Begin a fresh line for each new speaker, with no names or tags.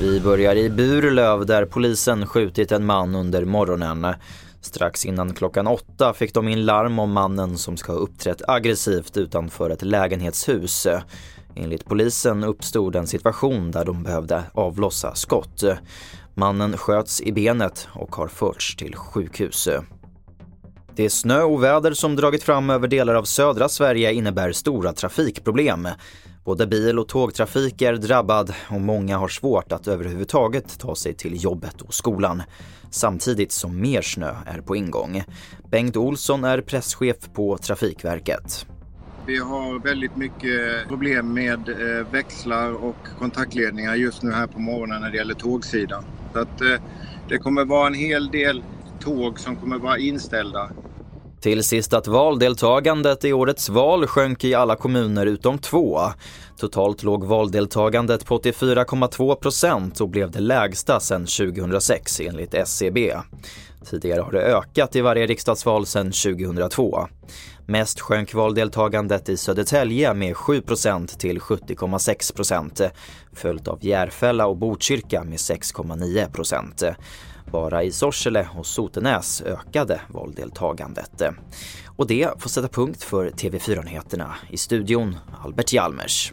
Vi börjar i Burlöv där polisen skjutit en man under morgonen. Strax innan klockan åtta fick de in larm om mannen som ska ha uppträtt aggressivt utanför ett lägenhetshus. Enligt polisen uppstod en situation där de behövde avlossa skott. Mannen sköts i benet och har förts till sjukhus. Det snö och väder som dragit fram över delar av södra Sverige innebär stora trafikproblem. Både bil och tågtrafik är drabbad och många har svårt att överhuvudtaget ta sig till jobbet och skolan. Samtidigt som mer snö är på ingång. Bengt Olsson är presschef på Trafikverket.
Vi har väldigt mycket problem med eh, växlar och kontaktledningar just nu här på morgonen när det gäller tågsidan. Så att, eh, det kommer vara en hel del tåg som kommer vara inställda
till sist att valdeltagandet i årets val sjönk i alla kommuner utom två. Totalt låg valdeltagandet på 84,2 procent och blev det lägsta sedan 2006 enligt SCB. Tidigare har det ökat i varje riksdagsval sedan 2002. Mest sjönk valdeltagandet i Södertälje med 7% till 70,6% följt av Järfälla och Botkyrka med 6,9% bara i Sorsele och Sotenäs ökade valdeltagandet. Och det får sätta punkt för TV4-nyheterna. I studion Albert Hjalmers.